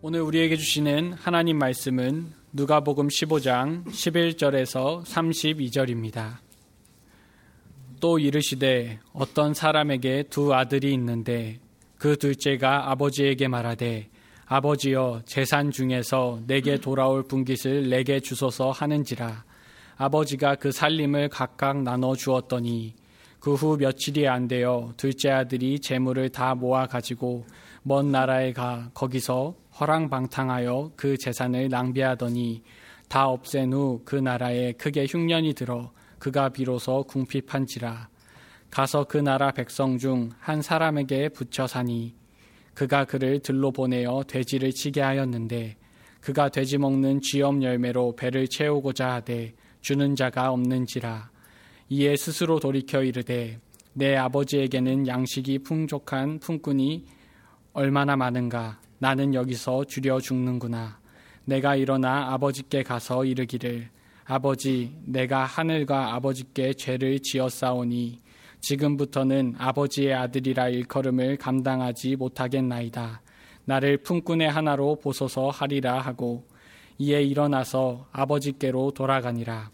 오늘 우리에게 주시는 하나님 말씀은 누가복음 15장 11절에서 32절입니다. 또 이르시되 어떤 사람에게 두 아들이 있는데 그 둘째가 아버지에게 말하되 아버지여 재산 중에서 내게 돌아올 분깃을 내게 주소서 하는지라 아버지가 그 살림을 각각 나눠 주었더니 그 후 며칠이 안 되어 둘째 아들이 재물을 다 모아 가지고 먼 나라에 가 거기서 허랑방탕하여 그 재산을 낭비하더니 다 없앤 후 그 나라에 크게 흉년이 들어 그가 비로소 궁핍한지라. 가서 그 나라 백성 중 한 사람에게 붙여 사니 그가 그를 들로 보내어 돼지를 치게 하였는데 그가 돼지 먹는 쥐엄 열매로 배를 채우고자 하되 주는 자가 없는지라. 이에 스스로 돌이켜 이르되 내 아버지에게는 양식이 풍족한 품꾼이 얼마나 많은가 나는 여기서 줄여 죽는구나 내가 일어나 아버지께 가서 이르기를 아버지 내가 하늘과 아버지께 죄를 지었사오니 지금부터는 아버지의 아들이라 일컬음을 감당하지 못하겠나이다. 나를 품꾼의 하나로 보소서 하리라 하고 이에 일어나서 아버지께로 돌아가니라.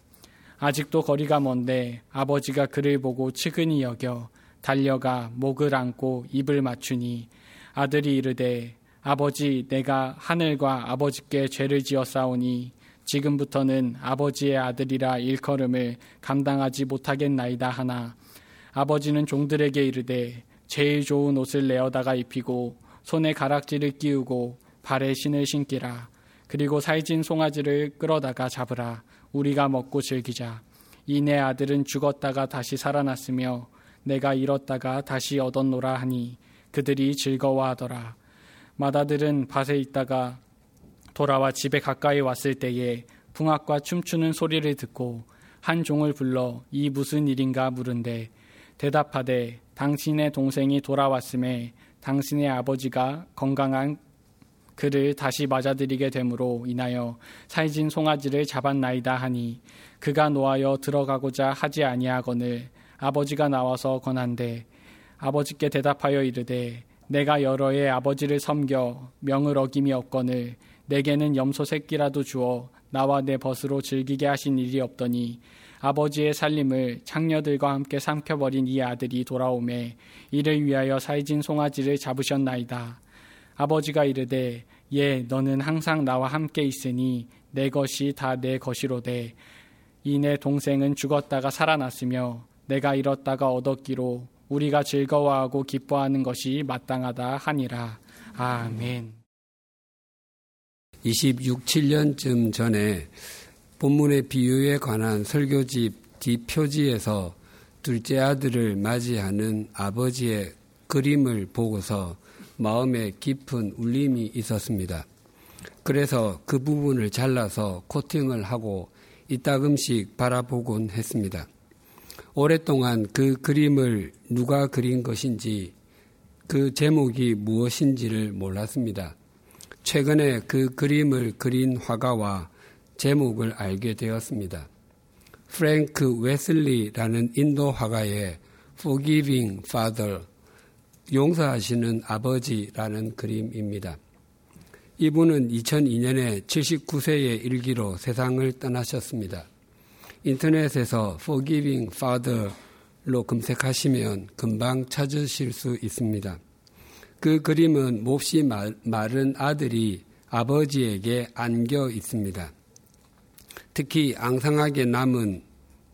아직도 거리가 먼데 아버지가 그를 보고 측은히 여겨 달려가 목을 안고 입을 맞추니 아들이 이르되 아버지 내가 하늘과 아버지께 죄를 지었사오니 지금부터는 아버지의 아들이라 일컬음을 감당하지 못하겠나이다 하나 아버지는 종들에게 이르되 제일 좋은 옷을 내어다가 입히고 손에 가락지를 끼우고 발에 신을 신기라. 그리고 살진 송아지를 끌어다가 잡으라. 우리가 먹고 즐기자. 이 내 아들은 죽었다가 다시 살아났으며 내가 잃었다가 다시 얻었노라 하니 그들이 즐거워하더라. 마다들은 밭에 있다가 돌아와 집에 가까이 왔을 때에 풍악과 춤추는 소리를 듣고 한 종을 불러 이 무슨 일인가? 물은데 대답하되 당신의 동생이 돌아왔음에 당신의 아버지가 건강한 그를 다시 맞아들이게 되므로 인하여 살진 송아지를 잡았나이다 하니 그가 놓아여 들어가고자 하지 아니하거늘 아버지가 나와서 권한대. 아버지께 대답하여 이르되 내가 여러 해 아버지를 섬겨 명을 어김이 없거늘 내게는 염소 새끼라도 주어 나와 내 벗으로 즐기게 하신 일이 없더니 아버지의 살림을 창녀들과 함께 삼켜버린 이 아들이 돌아오매 이를 위하여 살진 송아지를 잡으셨나이다. 아버지가 이르되 예 너는 항상 나와 함께 있으니 내 것이 다 내 것이로되 이 내 동생은 죽었다가 살아났으며 내가 잃었다가 얻었기로 우리가 즐거워하고 기뻐하는 것이 마땅하다 하니라. 아멘. 26, 7년쯤 전에 본문의 비유에 관한 설교집 뒷표지에서 둘째 아들을 맞이하는 아버지의 그림을 보고서 마음에 깊은 울림이 있었습니다. 그래서 그 부분을 잘라서 코팅을 하고 이따금씩 바라보곤 했습니다. 오랫동안 그 그림을 누가 그린 것인지 그 제목이 무엇인지를 몰랐습니다. 최근에 그 그림을 그린 화가와 제목을 알게 되었습니다. 프랭크 웨슬리라는 인도 화가의 Forgiving Father, 용서하시는 아버지라는 그림입니다. 이분은 2002년에 79세의 일기로 세상을 떠나셨습니다. 인터넷에서 Forgiving Father로 검색하시면 금방 찾으실 수 있습니다. 그 그림은 몹시 마른 아들이 아버지에게 안겨 있습니다. 특히 앙상하게 남은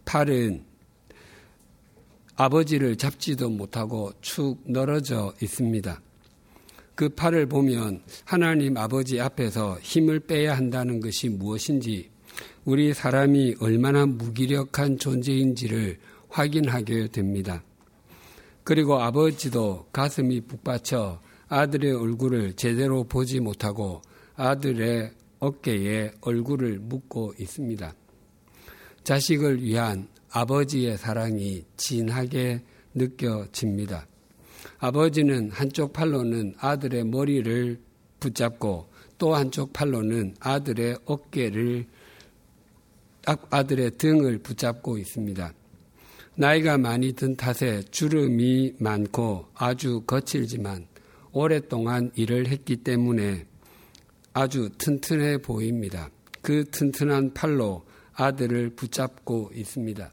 팔은 아버지를 잡지도 못하고 축 늘어져 있습니다. 그 팔을 보면 하나님 아버지 앞에서 힘을 빼야 한다는 것이 무엇인지 우리 사람이 얼마나 무기력한 존재인지를 확인하게 됩니다. 그리고 아버지도 가슴이 북받쳐 아들의 얼굴을 제대로 보지 못하고 아들의 어깨에 얼굴을 묻고 있습니다. 자식을 위한 아버지의 사랑이 진하게 느껴집니다. 아버지는 한쪽 팔로는 아들의 머리를 붙잡고 또 한쪽 팔로는 아들의 어깨를 아들의 등을 붙잡고 있습니다. 나이가 많이 든 탓에 주름이 많고 아주 거칠지만 오랫동안 일을 했기 때문에 아주 튼튼해 보입니다. 그 튼튼한 팔로 아들을 붙잡고 있습니다.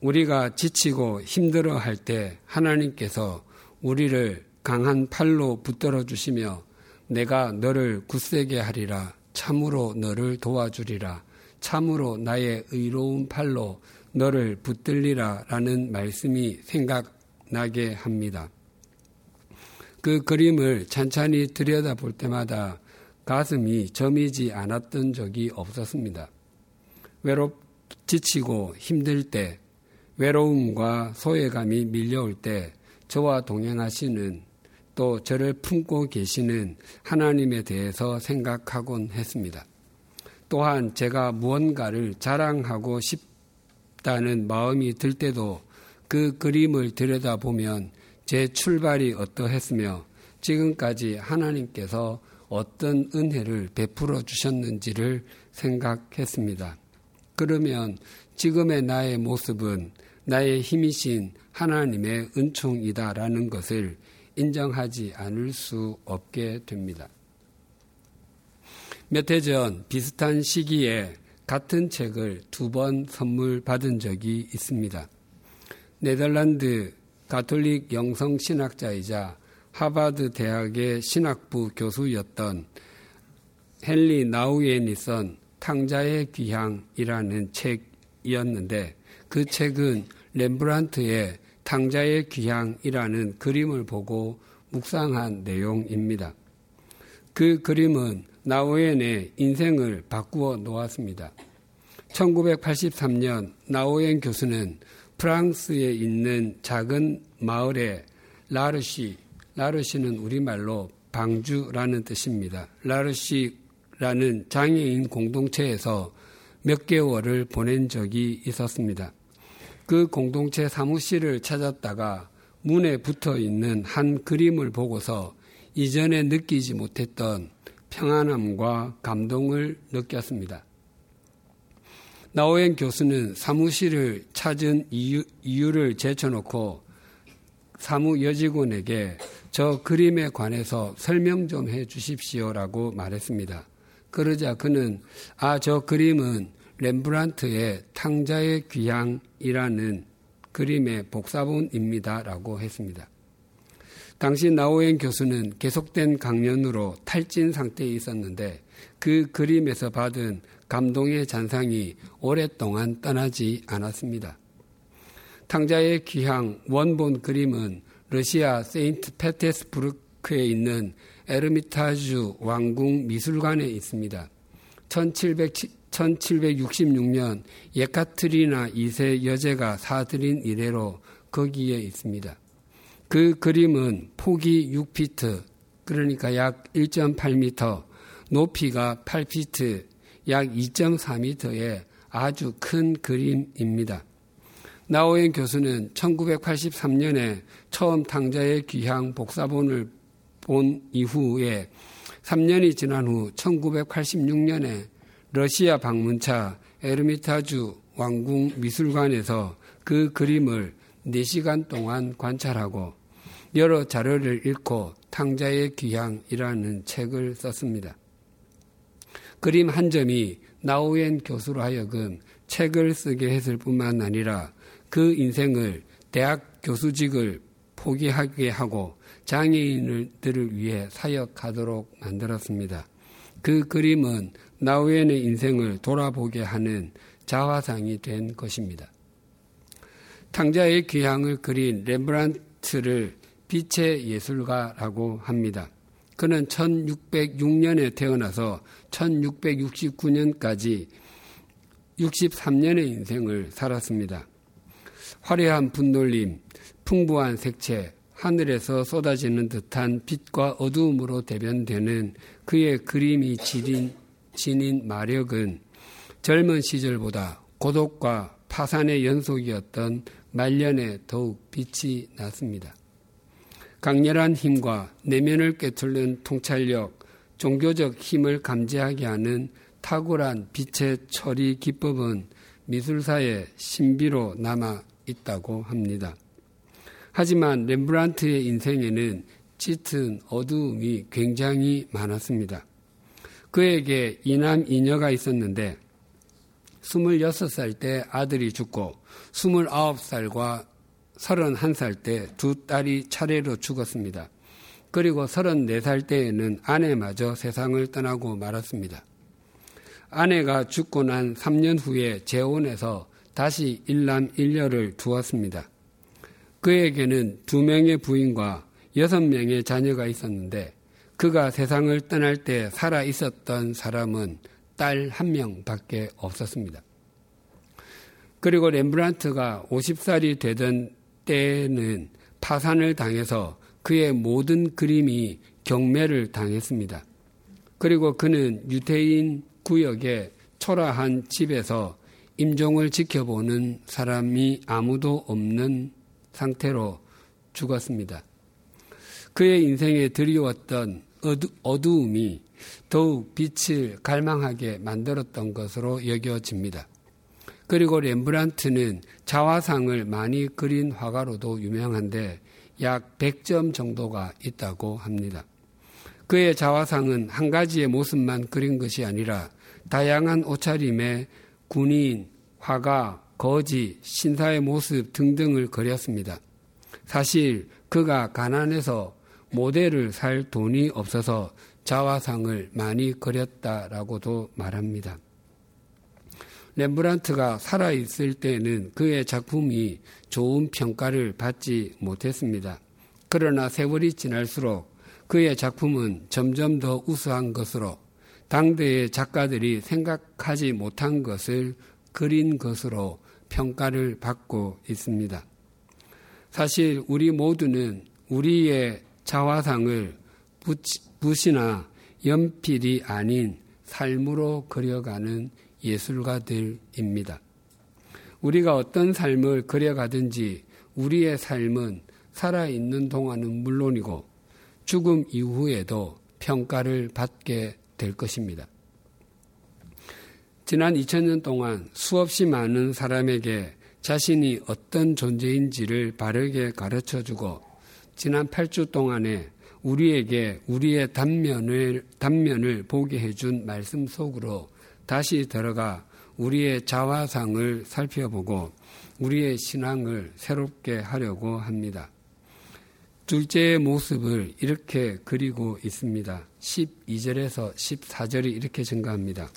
우리가 지치고 힘들어 할 때 하나님께서 우리를 강한 팔로 붙들어 주시며 내가 너를 굳세게 하리라 참으로 너를 도와주리라 참으로 나의 의로운 팔로 너를 붙들리라 라는 말씀이 생각나게 합니다. 그 그림을 찬찬히 들여다 볼 때마다 가슴이 점이지 않았던 적이 없었습니다. 외롭, 지치고 힘들 때, 외로움과 소외감이 밀려올 때 저와 동행하시는 또 저를 품고 계시는 하나님에 대해서 생각하곤 했습니다. 또한 제가 무언가를 자랑하고 싶다는 마음이 들 때도 그 그림을 들여다보면 제 출발이 어떠했으며 지금까지 하나님께서 어떤 은혜를 베풀어 주셨는지를 생각했습니다. 그러면 지금의 나의 모습은 나의 힘이신 하나님의 은총이다라는 것을 인정하지 않을 수 없게 됩니다. 몇 해 전 비슷한 시기에 같은 책을 두 번 선물 받은 적이 있습니다. 네덜란드 가톨릭 영성 신학자이자 하바드 대학의 신학부 교수였던 헨리 쓴 탕자의 귀향이라는 책이었는데 그 책은 렘브란트의 탕자의 귀향이라는 그림을 보고 묵상한 내용입니다. 그 그림은 나우엔의 인생을 바꾸어 놓았습니다. 1983년 나우엔 교수는 프랑스에 있는 작은 마을의 라르시, 라르시는 우리말로 방주라는 뜻입니다. 라르시라는 장애인 공동체에서 몇 개월을 보낸 적이 있었습니다. 그 공동체 사무실을 찾았다가 문에 붙어 있는 한 그림을 보고서 이전에 느끼지 못했던 평안함과 감동을 느꼈습니다. 나오엔 교수는 사무실을 찾은 이유, 이유를 제쳐놓고 사무 여직원에게 저 그림에 관해서 설명 좀 해 주십시오라고 말했습니다. 그러자 그는 아, 저 그림은 렘브란트의 탕자의 귀향이라는 그림의 복사본입니다라고 했습니다. 당시 나오엔 교수는 계속된 강연으로 탈진 상태에 있었는데 그 그림에서 받은 감동의 잔상이 오랫동안 떠나지 않았습니다. 탕자의 귀향 원본 그림은 러시아 세인트 페테스부르크에 있는 에르미타주 왕궁 미술관에 있습니다. 1700, 1766년 예카트리나 2세 여제가 사들인 이래로 거기에 있습니다. 그 그림은 폭이 6피트, 그러니까 약 1.8m, 높이가 8피트, 약 2.4m의 아주 큰 그림입니다. 나오엔 교수는 1983년에 처음 탕자의 귀향 복사본을 본 이후에 3년이 지난 후 1986년에 러시아 방문차 에르미타주 왕궁 미술관에서 그 그림을 4시간 동안 관찰하고 여러 자료를 읽고 탕자의 귀향이라는 책을 썼습니다. 그림 한 점이 나우엔 교수로 하여금 책을 쓰게 했을 뿐만 아니라 그 인생을 대학 교수직을 포기하게 하고 장애인들을 위해 사역하도록 만들었습니다. 그 그림은 나우엔의 인생을 돌아보게 하는 자화상이 된 것입니다. 탕자의 귀향을 그린 렘브란트를 빛의 예술가라고 합니다. 그는 1606년에 태어나서 1669년까지 63년의 인생을 살았습니다. 화려한 분놀림, 풍부한 색채, 하늘에서 쏟아지는 듯한 빛과 어두움으로 대변되는 그의 그림이 지닌, 지닌 마력은 젊은 시절보다 고독과 파산의 연속이었던 말년에 더욱 빛이 났습니다. 강렬한 힘과 내면을 꿰뚫는 통찰력, 종교적 힘을 감지하게 하는 탁월한 빛의 처리 기법은 미술사의 신비로 남아 있다고 합니다. 하지만 렘브란트의 인생에는 짙은 어두움이 굉장히 많았습니다. 그에게 이남 이녀가 있었는데 26살 때 아들이 죽고 29살과 31살 때 두 딸이 차례로 죽었습니다. 그리고 34살 때에는 아내마저 세상을 떠나고 말았습니다. 아내가 죽고 난 3년 후에 재혼해서 다시 일남 일녀를 두었습니다. 그에게는 두 명의 부인과 여섯 명의 자녀가 있었는데 그가 세상을 떠날 때 살아 있었던 사람은 딸 한 명밖에 없었습니다. 그리고 렘브란트가 50살이 되던 때에는 파산을 당해서 그의 모든 그림이 경매를 당했습니다. 그리고 그는 유태인 구역의 초라한 집에서 임종을 지켜보는 사람이 아무도 없는 상태로 죽었습니다. 그의 인생에 드리웠던 어두, 어두움이 더욱 빛을 갈망하게 만들었던 것으로 여겨집니다. 그리고 렘브란트는 자화상을 많이 그린 화가로도 유명한데 약 100점 정도가 있다고 합니다. 그의 자화상은 한 가지의 모습만 그린 것이 아니라 다양한 옷차림의 군인, 화가, 거지, 신사의 모습 등등을 그렸습니다. 사실 그가 가난해서 모델을 살 돈이 없어서 자화상을 많이 그렸다라고도 말합니다. 렘브란트가 살아있을 때는 그의 작품이 좋은 평가를 받지 못했습니다. 그러나 세월이 지날수록 그의 작품은 점점 더 우수한 것으로 당대의 작가들이 생각하지 못한 것을 그린 것으로 평가를 받고 있습니다. 사실 우리 모두는 우리의 자화상을 붓이나 연필이 아닌 삶으로 그려가는 예술가들입니다. 우리가 어떤 삶을 그려가든지 우리의 삶은 살아있는 동안은 물론이고 죽음 이후에도 평가를 받게 될 것입니다. 지난 2000년 동안 수없이 많은 사람에게 자신이 어떤 존재인지를 바르게 가르쳐 주고 지난 8주 동안에 우리에게 우리의 단면을, 단면을 보게 해준 말씀 속으로 다시 들어가 우리의 자화상을 살펴보고 우리의 신앙을 새롭게 하려고 합니다. 둘째의 모습을 이렇게 그리고 있습니다. 12절에서 14절이 이렇게 증가합니다.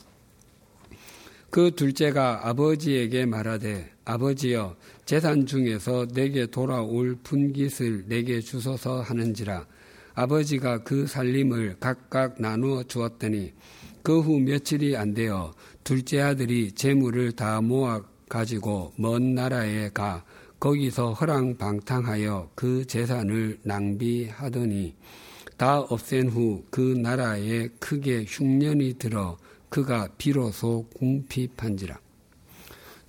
그 둘째가 아버지에게 말하되 아버지여 재산 중에서 내게 돌아올 분깃을 내게 주소서 하는지라 아버지가 그 살림을 각각 나누어 주었더니 그 후 며칠이 안 되어 둘째 아들이 재물을 다 모아 가지고 먼 나라에 가 거기서 허랑방탕하여 그 재산을 낭비하더니 다 없앤 후 그 나라에 크게 흉년이 들어 그가 비로소 궁핍한지라.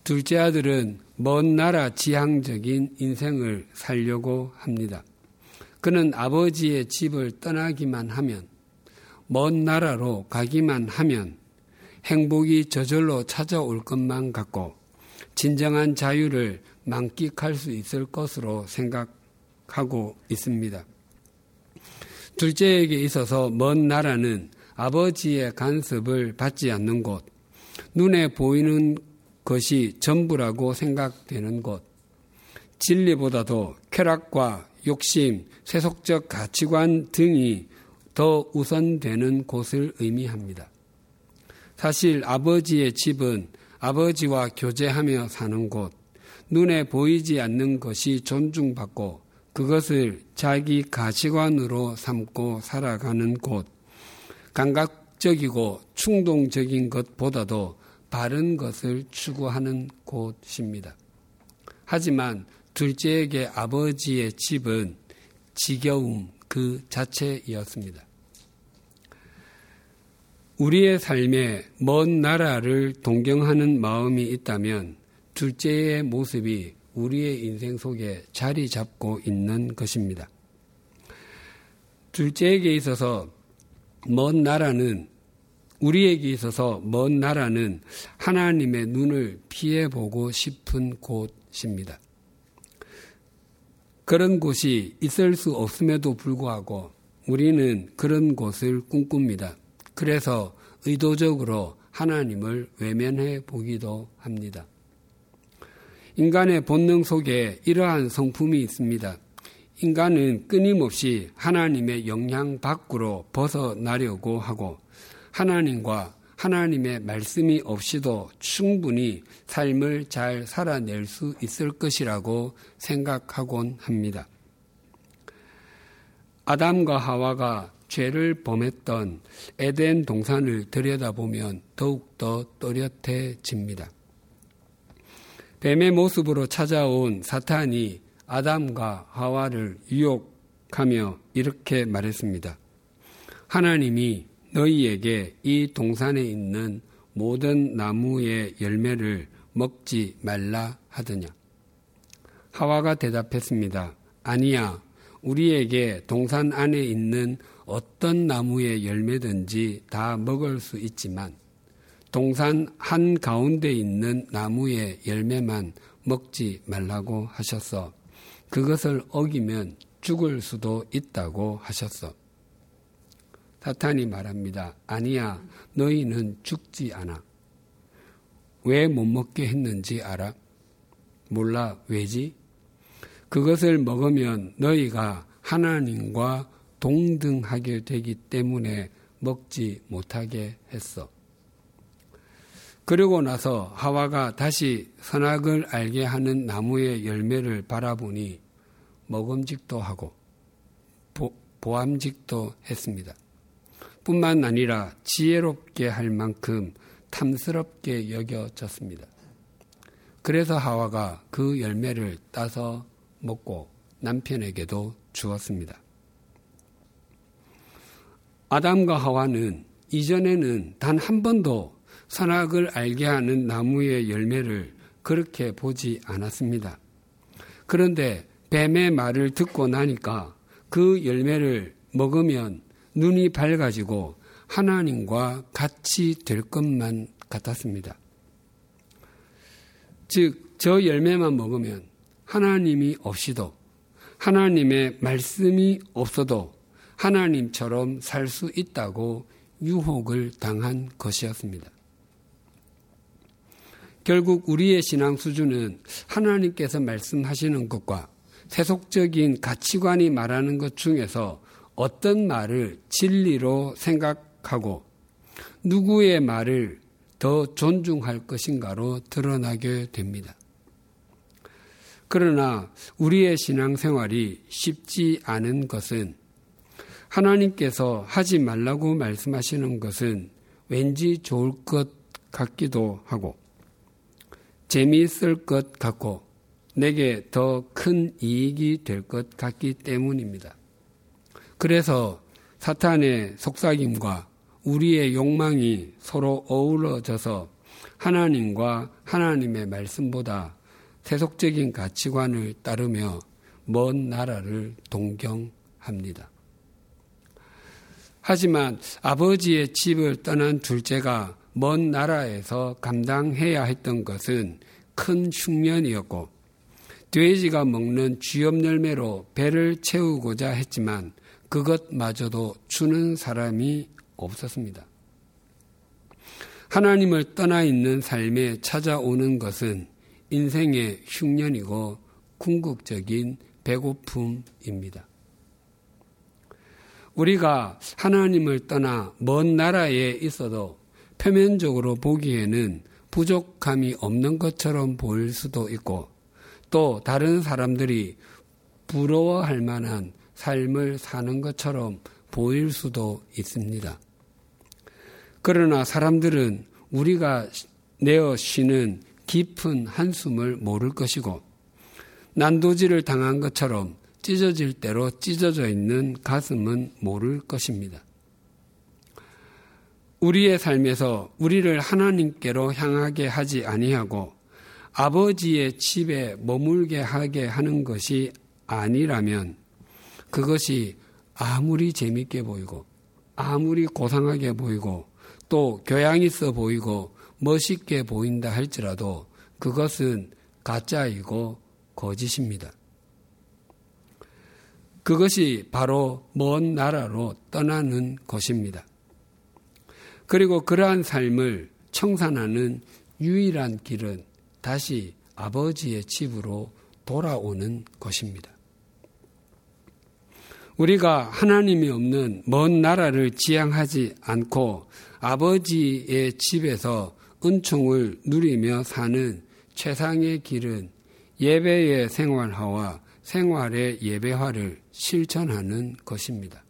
둘째 아들은 먼 나라 지향적인 인생을 살려고 합니다. 그는 아버지의 집을 떠나기만 하면, 먼 나라로 가기만 하면 행복이 저절로 찾아올 것만 같고, 진정한 자유를 만끽할 수 있을 것으로 생각하고 있습니다. 둘째에게 있어서 먼 나라는 아버지의 간섭을 받지 않는 곳, 눈에 보이는 것이 전부라고 생각되는 곳, 진리보다도 쾌락과 욕심, 세속적 가치관 등이 더 우선되는 곳을 의미합니다. 사실 아버지의 집은 아버지와 교제하며 사는 곳, 눈에 보이지 않는 것이 존중받고 그것을 자기 가치관으로 삼고 살아가는 곳, 감각적이고 충동적인 것보다도 바른 것을 추구하는 곳입니다. 하지만 둘째에게 아버지의 집은 지겨움 그 자체이었습니다. 우리의 삶에 먼 나라를 동경하는 마음이 있다면 둘째의 모습이 우리의 인생 속에 자리 잡고 있는 것입니다. 둘째에게 있어서 먼 나라는 우리에게 있어서 먼 나라는 하나님의 눈을 피해 보고 싶은 곳입니다. 그런 곳이 있을 수 없음에도 불구하고 우리는 그런 곳을 꿈꿉니다. 그래서 의도적으로 하나님을 외면해 보기도 합니다. 인간의 본능 속에 이러한 성품이 있습니다. 인간은 끊임없이 하나님의 영향 밖으로 벗어나려고 하고 하나님과 하나님의 말씀이 없이도 충분히 삶을 잘 살아낼 수 있을 것이라고 생각하곤 합니다. 아담과 하와가 죄를 범했던 에덴 동산을 들여다보면 더욱더 또렷해집니다. 뱀의 모습으로 찾아온 사탄이 아담과 하와를 유혹하며 이렇게 말했습니다. 하나님이 너희에게 이 동산에 있는 모든 나무의 열매를 먹지 말라 하더냐. 하와가 대답했습니다. 아니야. 우리에게 동산 안에 있는 어떤 나무의 열매든지 다 먹을 수 있지만 동산 한 가운데 있는 나무의 열매만 먹지 말라고 하셨어. 그것을 어기면 죽을 수도 있다고 하셨어. 사탄이 말합니다. 아니야, 너희는 죽지 않아. 왜 못 먹게 했는지 알아? 몰라, 왜지? 그것을 먹으면 너희가 하나님과 동등하게 되기 때문에 먹지 못하게 했어. 그러고 나서 하와가 다시 선악을 알게 하는 나무의 열매를 바라보니 먹음직도 하고 보, 보암직도 했습니다. 뿐만 아니라 지혜롭게 할 만큼 탐스럽게 여겨졌습니다. 그래서 하와가 그 열매를 따서 먹고 남편에게도 주었습니다. 아담과 하와는 이전에는 단 한 번도 선악을 알게 하는 나무의 열매를 그렇게 보지 않았습니다. 그런데 뱀의 말을 듣고 나니까 그 열매를 먹으면 눈이 밝아지고 하나님과 같이 될 것만 같았습니다. 즉, 저 열매만 먹으면 하나님이 없이도 하나님의 말씀이 없어도 하나님처럼 살 수 있다고 유혹을 당한 것이었습니다. 결국 우리의 신앙 수준은 하나님께서 말씀하시는 것과 세속적인 가치관이 말하는 것 중에서 어떤 말을 진리로 생각하고 누구의 말을 더 존중할 것인가로 드러나게 됩니다. 그러나 우리의 신앙생활이 쉽지 않은 것은 하나님께서 하지 말라고 말씀하시는 것은 왠지 좋을 것 같기도 하고 재미있을 것 같고 내게 더 큰 이익이 될 것 같기 때문입니다. 그래서 사탄의 속삭임과 우리의 욕망이 서로 어우러져서 하나님과 하나님의 말씀보다 세속적인 가치관을 따르며 먼 나라를 동경합니다. 하지만 아버지의 집을 떠난 둘째가 먼 나라에서 감당해야 했던 것은 큰 흉년이었고 돼지가 먹는 쥐염 열매로 배를 채우고자 했지만 그것마저도 주는 사람이 없었습니다. 하나님을 떠나 있는 삶에 찾아오는 것은 인생의 흉년이고 궁극적인 배고픔입니다. 우리가 하나님을 떠나 먼 나라에 있어도 표면적으로 보기에는 부족함이 없는 것처럼 보일 수도 있고 또 다른 사람들이 부러워할 만한 삶을 사는 것처럼 보일 수도 있습니다. 그러나 사람들은 우리가 내어 쉬는 깊은 한숨을 모를 것이고 난도질을 당한 것처럼 찢어질 대로 찢어져 있는 가슴은 모를 것입니다. 우리의 삶에서 우리를 하나님께로 향하게 하지 아니하고 아버지의 집에 머물게 하게 하는 것이 아니라면 그것이 아무리 재밌게 보이고 아무리 고상하게 보이고 또 교양 있어 보이고 멋있게 보인다 할지라도 그것은 가짜이고 거짓입니다. 그것이 바로 먼 나라로 떠나는 것입니다. 그리고 그러한 삶을 청산하는 유일한 길은 다시 아버지의 집으로 돌아오는 것입니다. 우리가 하나님이 없는 먼 나라를 지향하지 않고 아버지의 집에서 은총을 누리며 사는 최상의 길은 예배의 생활화와 생활의 예배화를 실천하는 것입니다.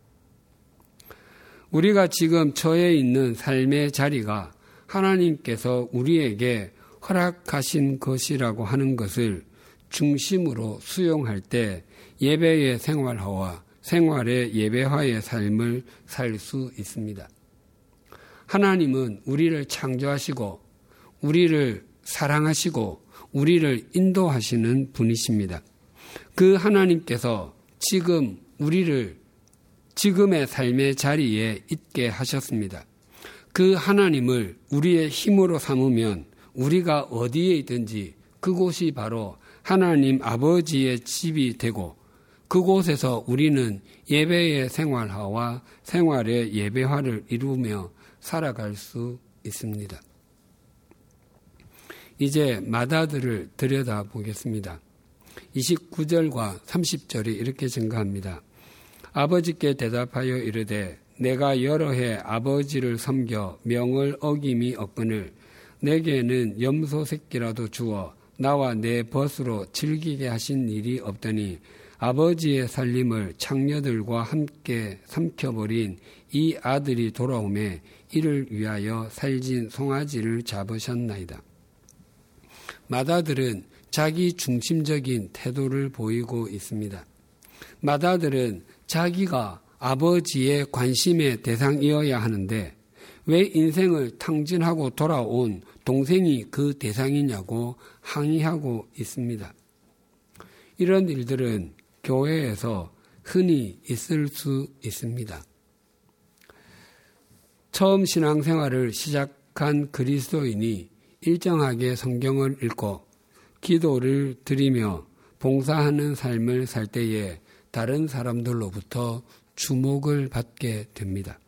우리가 지금 처해 있는 삶의 자리가 하나님께서 우리에게 허락하신 것이라고 하는 것을 중심으로 수용할 때 예배의 생활화와 생활의 예배화의 삶을 살 수 있습니다. 하나님은 우리를 창조하시고 우리를 사랑하시고 우리를 인도하시는 분이십니다. 그 하나님께서 지금 우리를 지금의 삶의 자리에 있게 하셨습니다. 그 하나님을 우리의 힘으로 삼으면 우리가 어디에 있든지 그곳이 바로 하나님 아버지의 집이 되고 그곳에서 우리는 예배의 생활화와 생활의 예배화를 이루며 살아갈 수 있습니다. 이제 마다들을 들여다 보겠습니다. 29절과 30절이 이렇게 증가합니다. 아버지께 대답하여 이르되 내가 여러 해 아버지를 섬겨 명을 어김이 없거늘 내게는 염소 새끼라도 주어 나와 내 벗으로 즐기게 하신 일이 없더니 아버지의 살림을 창녀들과 함께 삼켜버린 이 아들이 돌아오매 이를 위하여 살진 송아지를 잡으셨나이다. 마다들은 자기 중심적인 태도를 보이고 있습니다. 마다들은 자기가 아버지의 관심의 대상이어야 하는데 왜 인생을 탕진하고 돌아온 동생이 그 대상이냐고 항의하고 있습니다. 이런 일들은 교회에서 흔히 있을 수 있습니다. 처음 신앙생활을 시작한 그리스도인이 일정하게 성경을 읽고 기도를 드리며 봉사하는 삶을 살 때에 다른 사람들로부터 주목을 받게 됩니다.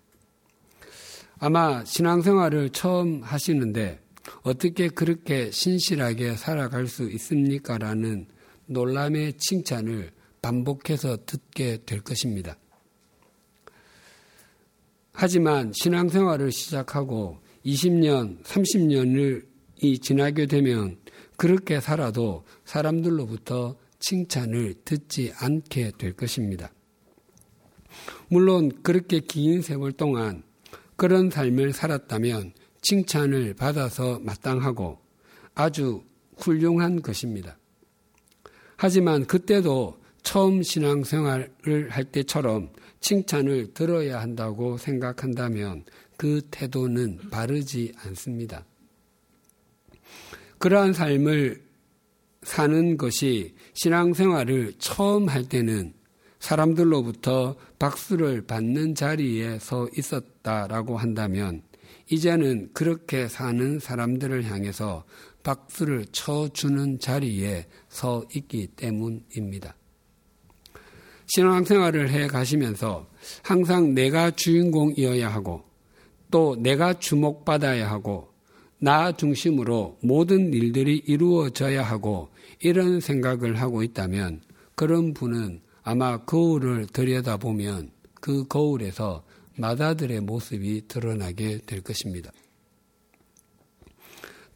아마 신앙생활을 처음 하시는데 어떻게 그렇게 신실하게 살아갈 수 있습니까? 라는 놀람의 칭찬을 반복해서 듣게 될 것입니다. 하지만 신앙생활을 시작하고 20년, 30년을 지나게 되면 그렇게 살아도 사람들로부터 칭찬을 듣지 않게 될 것입니다. 물론 그렇게 긴 세월 동안 그런 삶을 살았다면 칭찬을 받아서 마땅하고 아주 훌륭한 것입니다. 하지만 그때도 처음 신앙생활을 할 때처럼 칭찬을 들어야 한다고 생각한다면 그 태도는 바르지 않습니다. 그러한 삶을 사는 것이 신앙생활을 처음 할 때는 사람들로부터 박수를 받는 자리에 서 있었다라고 한다면 이제는 그렇게 사는 사람들을 향해서 박수를 쳐주는 자리에 서 있기 때문입니다. 신앙생활을 해 가시면서 항상 내가 주인공이어야 하고 또 내가 주목받아야 하고 나 중심으로 모든 일들이 이루어져야 하고 이런 생각을 하고 있다면 그런 분은 아마 거울을 들여다보면 그 거울에서 마다들의 모습이 드러나게 될 것입니다.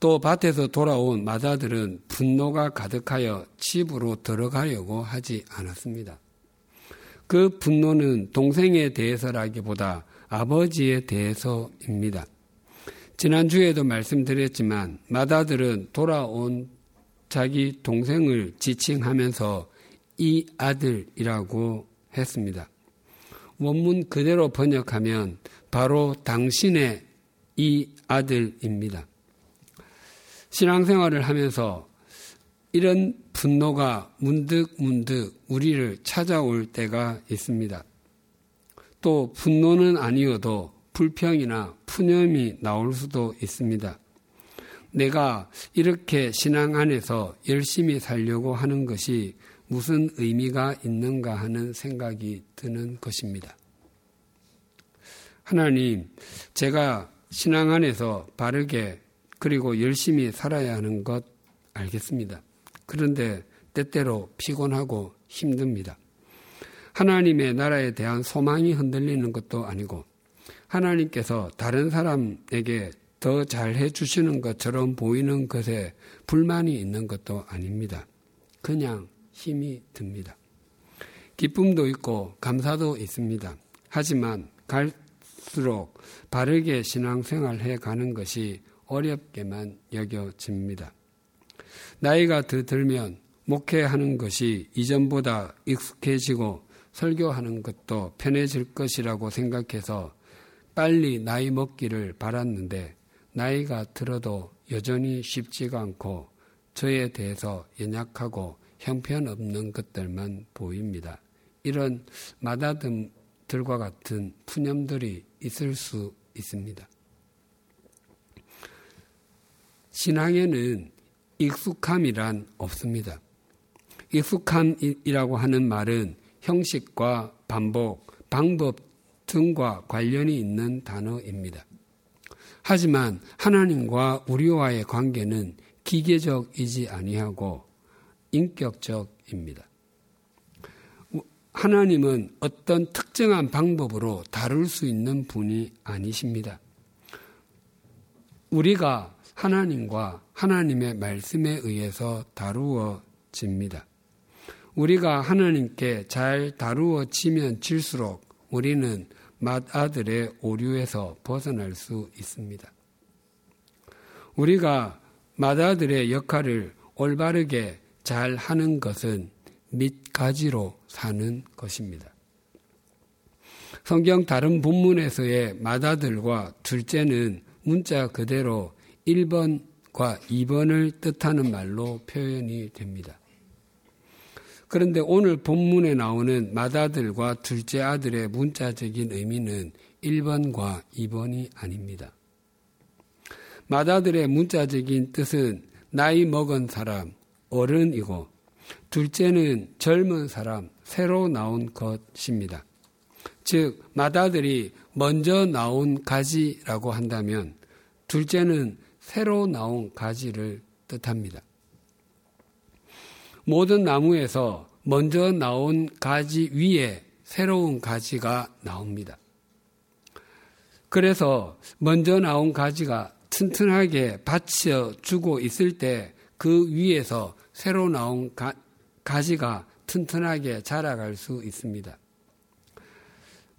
또 밭에서 돌아온 마다들은 분노가 가득하여 집으로 들어가려고 하지 않았습니다. 그 분노는 동생에 대해서라기보다 아버지에 대해서입니다. 지난주에도 말씀드렸지만 마다들은 돌아온 자기 동생을 지칭하면서 이 아들이라고 했습니다. 원문 그대로 번역하면 바로 당신의 이 아들입니다. 신앙생활을 하면서 이런 분노가 문득문득 우리를 찾아올 때가 있습니다. 또 분노는 아니어도 불평이나 푸념이 나올 수도 있습니다. 내가 이렇게 신앙 안에서 열심히 살려고 하는 것이 무슨 의미가 있는가 하는 생각이 드는 것입니다. 하나님, 제가 신앙 안에서 바르게 그리고 열심히 살아야 하는 것 알겠습니다. 그런데 때때로 피곤하고 힘듭니다. 하나님의 나라에 대한 소망이 흔들리는 것도 아니고 하나님께서 다른 사람에게 더 잘해 주시는 것처럼 보이는 것에 불만이 있는 것도 아닙니다. 그냥 힘이 듭니다. 기쁨도 있고 감사도 있습니다. 하지만 갈수록 바르게 신앙생활 해 가는 것이 어렵게만 여겨집니다. 나이가 더 들면 목회하는 것이 이전보다 익숙해지고 설교하는 것도 편해질 것이라고 생각해서 빨리 나이 먹기를 바랐는데 나이가 들어도 여전히 쉽지가 않고 저에 대해서 연약하고 형편없는 것들만 보입니다. 이런 마다듬들과 같은 푸념들이 있을 수 있습니다. 신앙에는 익숙함이란 없습니다. 익숙함이라고 하는 말은 형식과 반복, 방법 등과 관련이 있는 단어입니다. 하지만 하나님과 우리와의 관계는 기계적이지 아니하고 인격적입니다. 하나님은 어떤 특정한 방법으로 다룰 수 있는 분이 아니십니다. 우리가 하나님과 하나님의 말씀에 의해서 다루어집니다. 우리가 하나님께 잘 다루어지면 질수록 우리는 맏아들의 오류에서 벗어날 수 있습니다. 우리가 맏아들의 역할을 올바르게 잘 하는 것은 밑가지로 사는 것입니다. 성경 다른 본문에서의 맏아들과 둘째는 문자 그대로 1번과 2번을 뜻하는 말로 표현이 됩니다. 그런데 오늘 본문에 나오는 맏아들과 둘째 아들의 문자적인 의미는 1번과 2번이 아닙니다. 맏아들의 문자적인 뜻은 나이 먹은 사람, 어른이고, 둘째는 젊은 사람, 새로 나온 것입니다. 즉, 맏아들이 먼저 나온 가지라고 한다면, 둘째는 새로 나온 가지를 뜻합니다. 모든 나무에서 먼저 나온 가지 위에 새로운 가지가 나옵니다. 그래서 먼저 나온 가지가 튼튼하게 받쳐주고 있을 때 그 위에서 새로 나온 가, 가지가 튼튼하게 자라갈 수 있습니다.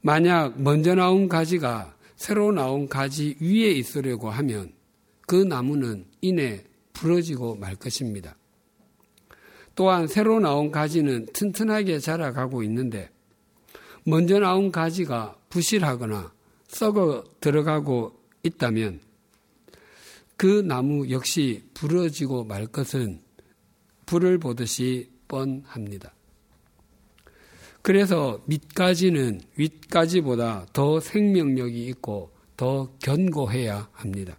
만약 먼저 나온 가지가 새로 나온 가지 위에 있으려고 하면 그 나무는 이내 부러지고 말 것입니다. 또한 새로 나온 가지는 튼튼하게 자라가고 있는데 먼저 나온 가지가 부실하거나 썩어 들어가고 있다면 그 나무 역시 부러지고 말 것은 불을 보듯이 뻔합니다. 그래서 밑가지는 윗가지보다 더 생명력이 있고 더 견고해야 합니다.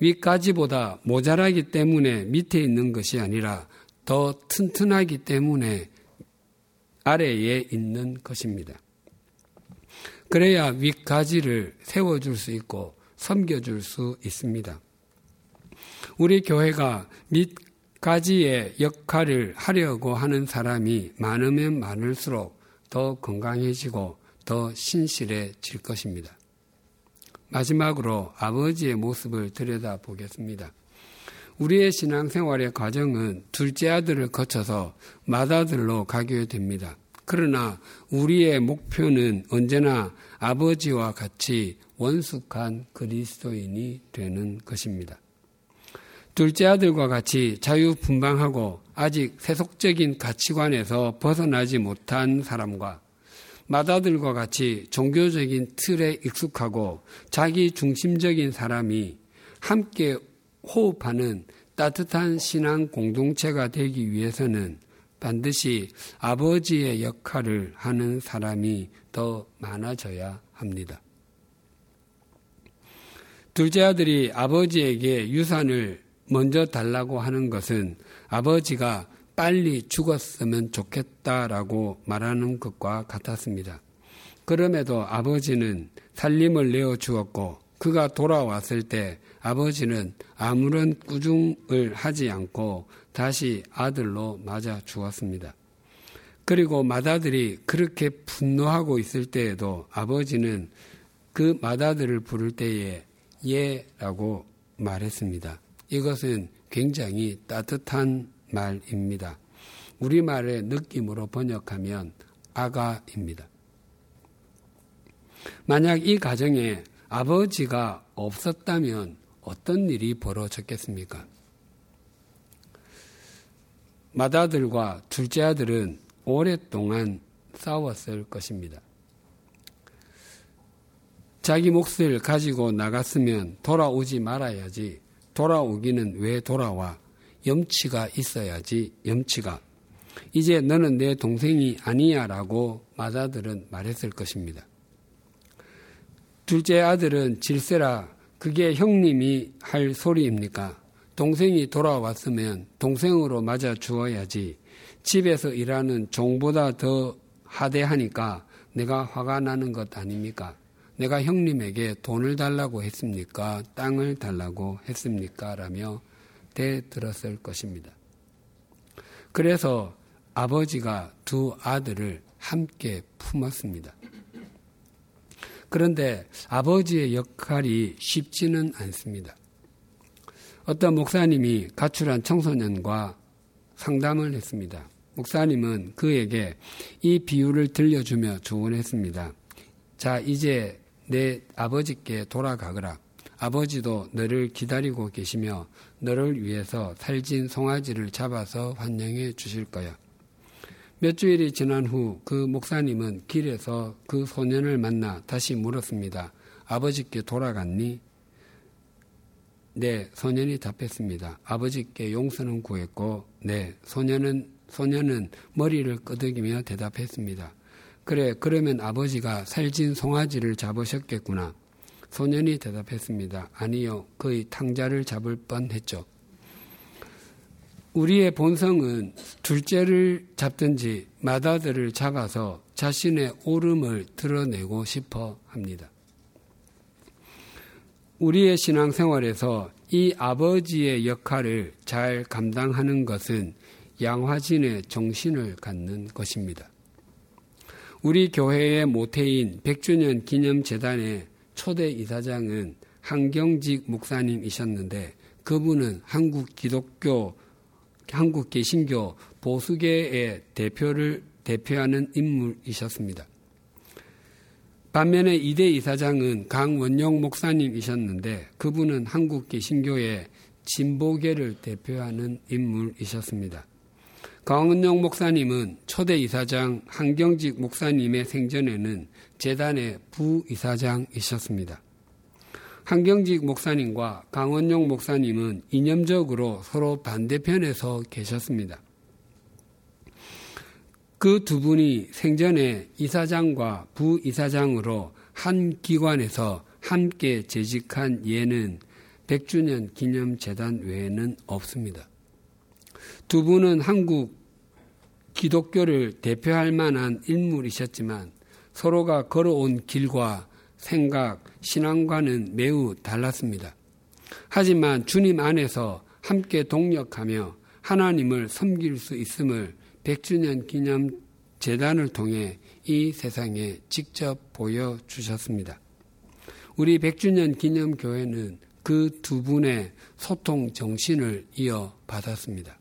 윗가지보다 모자라기 때문에 밑에 있는 것이 아니라 더 튼튼하기 때문에 아래에 있는 것입니다. 그래야 윗가지를 세워줄 수 있고 섬겨줄 수 있습니다. 우리 교회가 밑가지의 역할을 하려고 하는 사람이 많으면 많을수록 더 건강해지고 더 신실해질 것입니다. 마지막으로 아버지의 모습을 들여다보겠습니다. 우리의 신앙생활의 과정은 둘째 아들을 거쳐서 맏아들로 가게 됩니다. 그러나 우리의 목표는 언제나 아버지와 같이 원숙한 그리스도인이 되는 것입니다. 둘째 아들과 같이 자유분방하고 아직 세속적인 가치관에서 벗어나지 못한 사람과 맏아들과 같이 종교적인 틀에 익숙하고 자기 중심적인 사람이 함께 호흡하는 따뜻한 신앙 공동체가 되기 위해서는 반드시 아버지의 역할을 하는 사람이 더 많아져야 합니다. 둘째 아들이 아버지에게 유산을 먼저 달라고 하는 것은 아버지가 빨리 죽었으면 좋겠다라고 말하는 것과 같았습니다. 그럼에도 아버지는 살림을 내어 주었고 그가 돌아왔을 때 아버지는 아무런 꾸중을 하지 않고 다시 아들로 맞아 주었습니다. 그리고 맏아들이 그렇게 분노하고 있을 때에도 아버지는 그 맏아들을 부를 때에 예라고 말했습니다. 이것은 굉장히 따뜻한 말입니다. 우리말의 느낌으로 번역하면 아가입니다. 만약 이 가정에 아버지가 없었다면 어떤 일이 벌어졌겠습니까? 맏아들과 둘째 아들은 오랫동안 싸웠을 것입니다. 자기 몫을 가지고 나갔으면 돌아오지 말아야지. 돌아오기는 왜 돌아와? 염치가 있어야지, 염치가. 이제 너는 내 동생이 아니야 라고 맏아들은 말했을 것입니다. 둘째 아들은 질세라 그게 형님이 할 소리입니까? 동생이 돌아왔으면 동생으로 맞아 주어야지. 집에서 일하는 종보다 더 하대하니까 내가 화가 나는 것 아닙니까? 내가 형님에게 돈을 달라고 했습니까? 땅을 달라고 했습니까? 라며 대들었을 것입니다. 그래서 아버지가 두 아들을 함께 품었습니다. 그런데 아버지의 역할이 쉽지는 않습니다. 어떤 목사님이 가출한 청소년과 상담을 했습니다. 목사님은 그에게 이 비유를 들려주며 조언했습니다. 자, 이제 내 아버지께 돌아가거라. 아버지도 너를 기다리고 계시며 너를 위해서 살진 송아지를 잡아서 환영해 주실 거야. 몇 주일이 지난 후 그 목사님은 길에서 그 소년을 만나 다시 물었습니다. 아버지께 돌아갔니? 네, 소년이 답했습니다. 아버지께 용서는 구했고, 네, 소년은, 소년은 머리를 끄덕이며 대답했습니다. 그래, 그러면 아버지가 살진 송아지를 잡으셨겠구나. 소년이 대답했습니다. 아니요, 그의 탕자를 잡을 뻔 했죠. 우리의 본성은 둘째를 잡든지 맏아들을 잡아서 자신의 옳음을 드러내고 싶어 합니다. 우리의 신앙생활에서 이 아버지의 역할을 잘 감당하는 것은 양화진의 정신을 갖는 것입니다. 우리 교회의 모태인 100주년 기념재단의 초대 이사장은 한경직 목사님이셨는데 그분은 한국 기독교 한국 개신교 보수계의 대표를 대표하는 인물이셨습니다. 반면에 이대 이사장은 강원영 목사님이셨는데 그분은 한국 개신교의 진보계를 대표하는 인물이셨습니다. 강원영 목사님은 초대 이사장 한경직 목사님의 생전에는 재단의 부이사장이셨습니다. 한경직 목사님과 강원용 목사님은 이념적으로 서로 반대편에서 계셨습니다. 그 두 분이 생전에 이사장과 부이사장으로 한 기관에서 함께 재직한 예는 100주년 기념재단 외에는 없습니다. 두 분은 한국 기독교를 대표할 만한 인물이셨지만 서로가 걸어온 길과 생각, 신앙과는 매우 달랐습니다. 하지만 주님 안에서 함께 동력하며 하나님을 섬길 수 있음을 100주년 기념 재단을 통해 이 세상에 직접 보여주셨습니다. 우리 100주년 기념 교회는 그 두 분의 소통 정신을 이어받았습니다.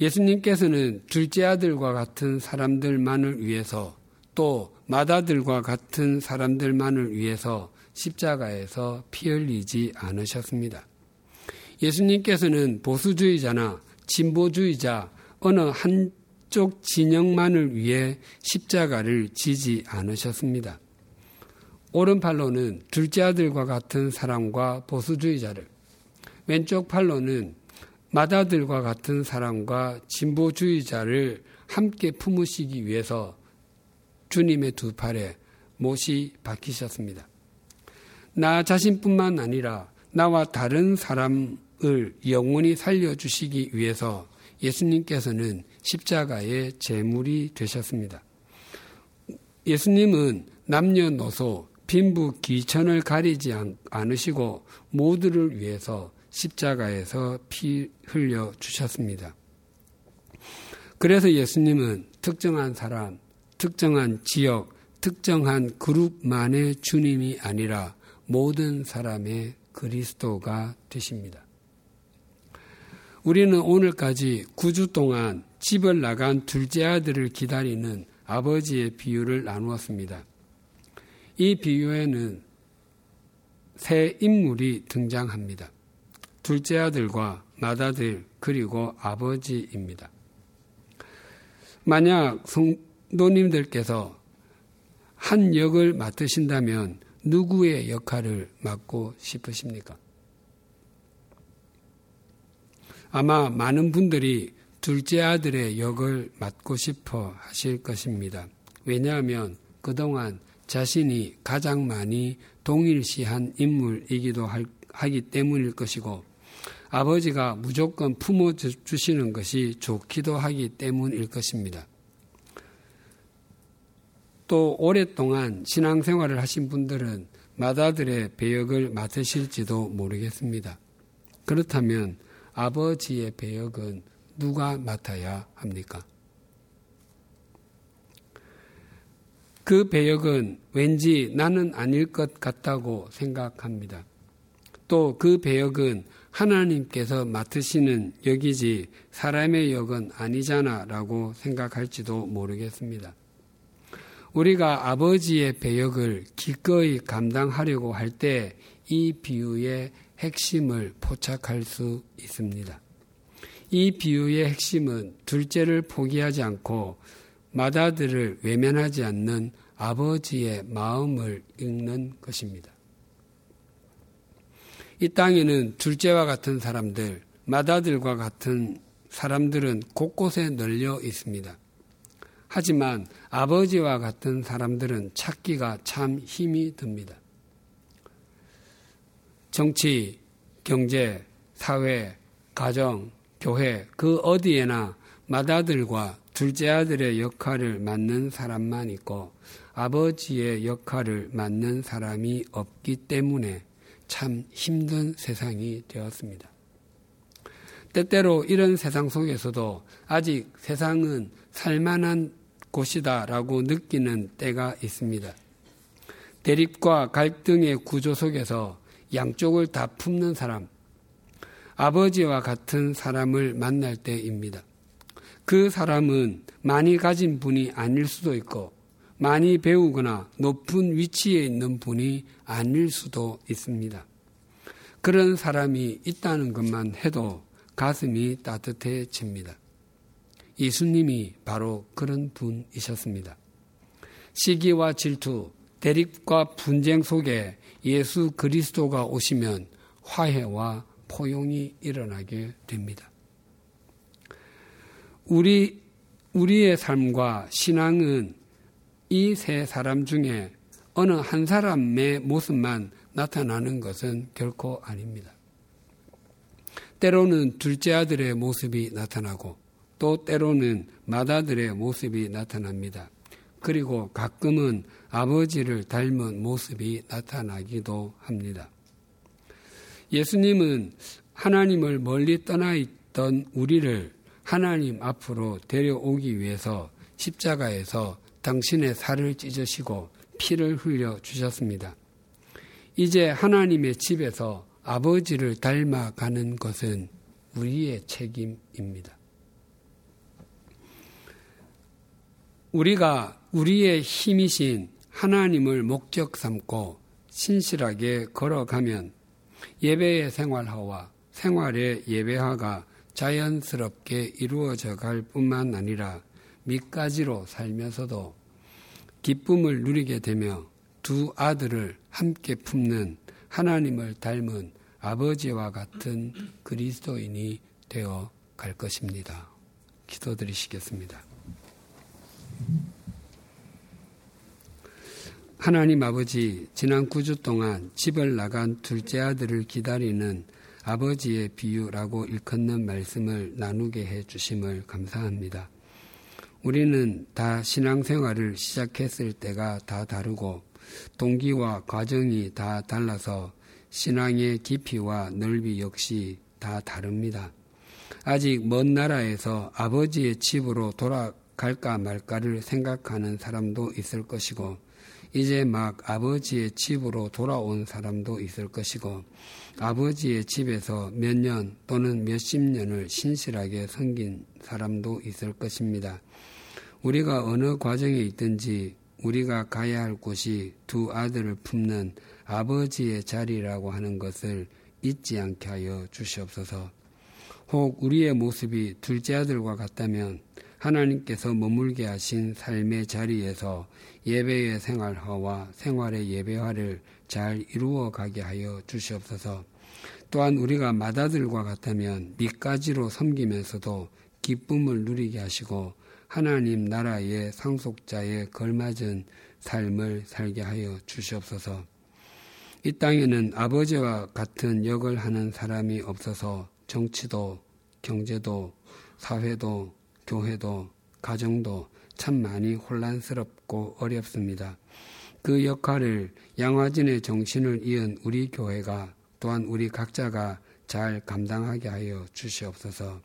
예수님께서는 둘째 아들과 같은 사람들만을 위해서 또 마다들과 같은 사람들만을 위해서 십자가에서 피 흘리지 않으셨습니다. 예수님께서는 보수주의자나 진보주의자 어느 한쪽 진영만을 위해 십자가를 지지 않으셨습니다. 오른팔로는 둘째 아들과 같은 사람과 보수주의자를, 왼쪽 팔로는 맏아들과 같은 사람과 진보주의자를 함께 품으시기 위해서 주님의 두 팔에 못이 박히셨습니다. 나 자신뿐만 아니라 나와 다른 사람을 영원히 살려주시기 위해서 예수님께서는 십자가의 제물이 되셨습니다. 예수님은 남녀노소 빈부 기천을 가리지 않으시고 모두를 위해서 십자가에서 피 흘려 주셨습니다. 그래서 예수님은 특정한 사람, 특정한 지역, 특정한 그룹만의 주님이 아니라 모든 사람의 그리스도가 되십니다. 우리는 오늘까지 9주 동안 집을 나간 둘째 아들을 기다리는 아버지의 비유를 나누었습니다. 이 비유에는 세 인물이 등장합니다. 둘째 아들과 맏아들 그리고 아버지입니다. 만약 성 도님들께서 한 역을 맡으신다면 누구의 역할을 맡고 싶으십니까? 아마 많은 분들이 둘째 아들의 역을 맡고 싶어 하실 것입니다. 왜냐하면 그동안 자신이 가장 많이 동일시한 인물이기도 하기 때문일 것이고 아버지가 무조건 품어 주시는 것이 좋기도 하기 때문일 것입니다. 또 오랫동안 신앙생활을 하신 분들은 맏아들의 배역을 맡으실지도 모르겠습니다. 그렇다면 아버지의 배역은 누가 맡아야 합니까? 그 배역은 왠지 나는 아닐 것 같다고 생각합니다. 또 그 배역은 하나님께서 맡으시는 역이지 사람의 역은 아니잖아 라고 생각할지도 모르겠습니다. 우리가 아버지의 배역을 기꺼이 감당하려고 할 때 이 비유의 핵심을 포착할 수 있습니다. 이 비유의 핵심은 둘째를 포기하지 않고 맏아들을 외면하지 않는 아버지의 마음을 읽는 것입니다. 이 땅에는 둘째와 같은 사람들, 맏아들과 같은 사람들은 곳곳에 널려 있습니다. 하지만 아버지와 같은 사람들은 찾기가 참 힘이 듭니다. 정치, 경제, 사회, 가정, 교회, 그 어디에나 맏아들과 둘째 아들의 역할을 맡는 사람만 있고 아버지의 역할을 맡는 사람이 없기 때문에 참 힘든 세상이 되었습니다. 때때로 이런 세상 속에서도 아직 세상은 살만한 곳이다라고 느끼는 때가 있습니다. 대립과 갈등의 구조 속에서 양쪽을 다 품는 사람, 아버지와 같은 사람을 만날 때입니다. 그 사람은 많이 가진 분이 아닐 수도 있고, 많이 배우거나 높은 위치에 있는 분이 아닐 수도 있습니다. 그런 사람이 있다는 것만 해도 가슴이 따뜻해집니다. 예수님이 바로 그런 분이셨습니다. 시기와 질투, 대립과 분쟁 속에 예수 그리스도가 오시면 화해와 포용이 일어나게 됩니다. 우리, 우리의 삶과 신앙은 이 세 사람 중에 어느 한 사람의 모습만 나타나는 것은 결코 아닙니다. 때로는 둘째 아들의 모습이 나타나고 또 때로는 맏아들의 모습이 나타납니다. 그리고 가끔은 아버지를 닮은 모습이 나타나기도 합니다. 예수님은 하나님을 멀리 떠나 있던 우리를 하나님 앞으로 데려오기 위해서 십자가에서 당신의 살을 찢으시고 피를 흘려 주셨습니다. 이제 하나님의 집에서 아버지를 닮아가는 것은 우리의 책임입니다. 우리가 우리의 힘이신 하나님을 목적 삼고 신실하게 걸어가면 예배의 생활화와 생활의 예배화가 자연스럽게 이루어져 갈 뿐만 아니라 밑가지로 살면서도 기쁨을 누리게 되며 두 아들을 함께 품는 하나님을 닮은 아버지와 같은 그리스도인이 되어 갈 것입니다. 기도드리시겠습니다. 하나님 아버지, 지난 9주 동안 집을 나간 둘째 아들을 기다리는 아버지의 비유라고 일컫는 말씀을 나누게 해 주심을 감사합니다. 우리는 다 신앙생활을 시작했을 때가 다 다르고 동기와 과정이 다 달라서 신앙의 깊이와 넓이 역시 다 다릅니다. 아직 먼 나라에서 아버지의 집으로 돌아갈까 말까를 생각하는 사람도 있을 것이고, 이제 막 아버지의 집으로 돌아온 사람도 있을 것이고, 아버지의 집에서 몇 년 또는 몇십 년을 신실하게 섬긴 사람도 있을 것입니다. 우리가 어느 과정에 있든지 우리가 가야 할 곳이 두 아들을 품는 아버지의 자리라고 하는 것을 잊지 않게 하여 주시옵소서. 혹 우리의 모습이 둘째 아들과 같다면 하나님께서 머물게 하신 삶의 자리에서 예배의 생활화와 생활의 예배화를 잘 이루어 가게 하여 주시옵소서. 또한 우리가 맏아들과 같다면 밑가지로 섬기면서도 기쁨을 누리게 하시고 하나님 나라의 상속자에 걸맞은 삶을 살게 하여 주시옵소서. 이 땅에는 아버지와 같은 역을 하는 사람이 없어서 정치도, 경제도, 사회도, 교회도, 가정도 참 많이 혼란스럽고 어렵습니다. 그 역할을 양화진의 정신을 이은 우리 교회가 또한 우리 각자가 잘 감당하게 하여 주시옵소서.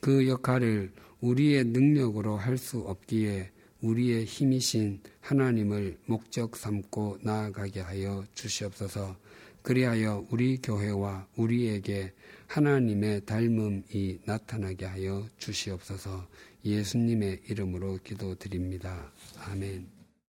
그 역할을 우리의 능력으로 할 수 없기에 우리의 힘이신 하나님을 목적 삼고 나아가게 하여 주시옵소서. 그리하여 우리 교회와 우리에게 하나님의 닮음이 나타나게 하여 주시옵소서. 예수님의 이름으로 기도드립니다. 아멘.